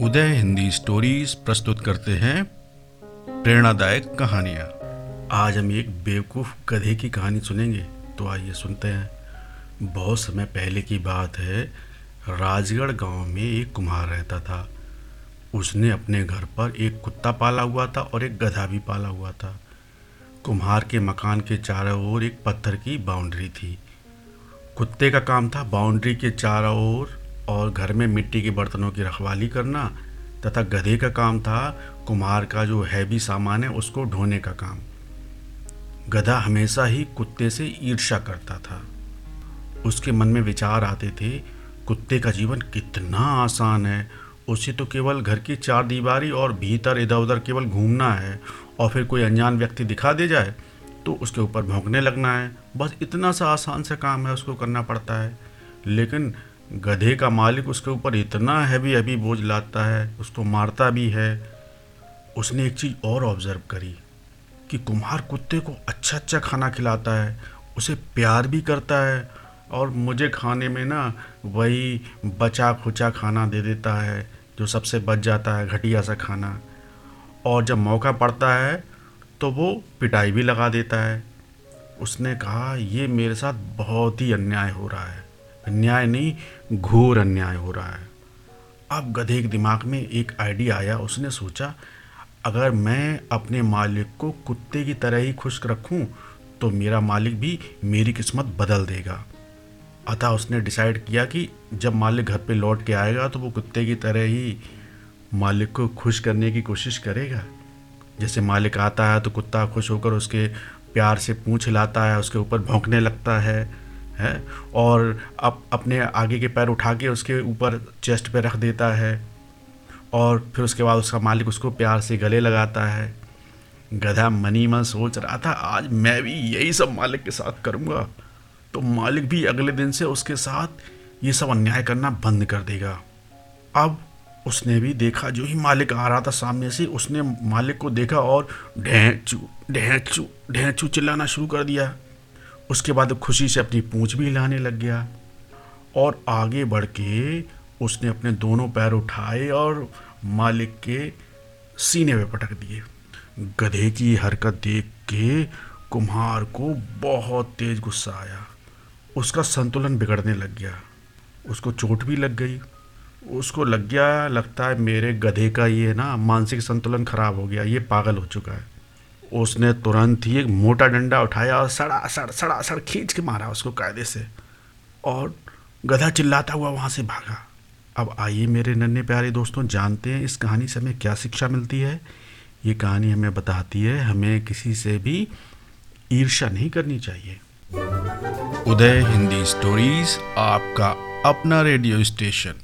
उदय Hindi stories प्रस्तुत करते हैं प्रेरणादायक कहानियाँ। आज हम एक बेवकूफ़ गधे की कहानी सुनेंगे तो आइए सुनते हैं। बहुत समय पहले की बात है, राजगढ़ गाँव में एक कुम्हार रहता था। उसने अपने घर पर एक कुत्ता पाला हुआ था और एक गधा भी पाला हुआ था। कुम्हार के मकान के चारों ओर एक पत्थर की बाउंड्री थी। कुत्ते का काम था बाउंड्री के चारों ओर और घर में मिट्टी के बर्तनों की रखवाली करना तथा गधे का काम था कुम्हार का जो हैवी सामान है उसको ढोने का काम। गधा हमेशा ही कुत्ते से ईर्ष्या करता था। उसके मन में विचार आते थे, कुत्ते का जीवन कितना आसान है। उसे तो केवल घर की चार दीवारी और भीतर इधर उधर केवल घूमना है और फिर कोई अनजान व्यक्ति दिखा दे जाए तो उसके ऊपर भौंकने लगना है। बस इतना सा आसान सा काम है, उसको करना पड़ता है। लेकिन गधे का मालिक उसके ऊपर इतना हैवी हैवी बोझ लाता है, उसको मारता भी है। उसने एक चीज़ और ऑब्ज़र्व करी कि कुम्हार कुत्ते को अच्छा अच्छा खाना खिलाता है, उसे प्यार भी करता है और मुझे खाने में ना वही बचा खुचा खाना दे देता है, जो सबसे बच जाता है, घटिया सा खाना। और जब मौका पड़ता है तो वो पिटाई भी लगा देता है। उसने कहा, ये मेरे साथ बहुत ही अन्याय हो रहा है। अन्याय नहीं, घोर अन्याय हो रहा है। अब गधे के दिमाग में एक आइडिया आया, उसने सोचा, अगर मैं अपने मालिक को कुत्ते की तरह ही खुश रखूँ तो मेरा मालिक भी मेरी किस्मत बदल देगा। अतः उसने डिसाइड किया कि जब मालिक घर पे लौट के आएगा तो वो कुत्ते की तरह ही मालिक को खुश करने की कोशिश करेगा। जैसे मालिक आता है तो कुत्ता खुश होकर उसके प्यार से पूँछ हिलाता है, उसके ऊपर भौंकने लगता है। है और अप, अपने आगे के पैर उठा के उसके ऊपर चेस्ट पे रख देता है और फिर उसके बाद उसका मालिक उसको प्यार से गले लगाता है। गधा मनी मन सोच रहा था, आज मैं भी यही सब मालिक के साथ करूँगा। तो मालिक भी अगले दिन से उसके साथ ये सब अन्याय करना बंद कर देगा। अब उसने भी देखा, जो ही मालिक आ रहा था सामने से, उसने मालिक को देखा और ढेंचू ढेंचू ढेंचू चिल्लाना शुरू कर दिया। उसके बाद खुशी से अपनी पूँछ भी हिलाने लग गया। और आगे बढ़ के उसने अपने दोनों पैर उठाए और मालिक के सीने पे पटक दिए। गधे की हरकत देख के कुम्हार को बहुत तेज गुस्सा आया। उसका संतुलन बिगड़ने लग गया। उसको चोट भी लग गई। उसको लग गया, लगता है मेरे गधे का ये ना, मानसिक संतुलन खराब हो गया, ये पागल हो चुका है। उसने तुरंत ही एक मोटा डंडा उठाया और सड़ा, सड़ सड़ा, सड़ खींच के मारा उसको कायदे से। और गधा चिल्लाता हुआ वहाँ से भागा। अब आइए मेरे नन्हे प्यारे दोस्तों, जानते हैं इस कहानी से हमें क्या शिक्षा मिलती है। ये कहानी हमें बताती है, हमें किसी से भी ईर्ष्या नहीं करनी चाहिए। उदय हिंदी स्टोरीज, आपका अपना रेडियो स्टेशन।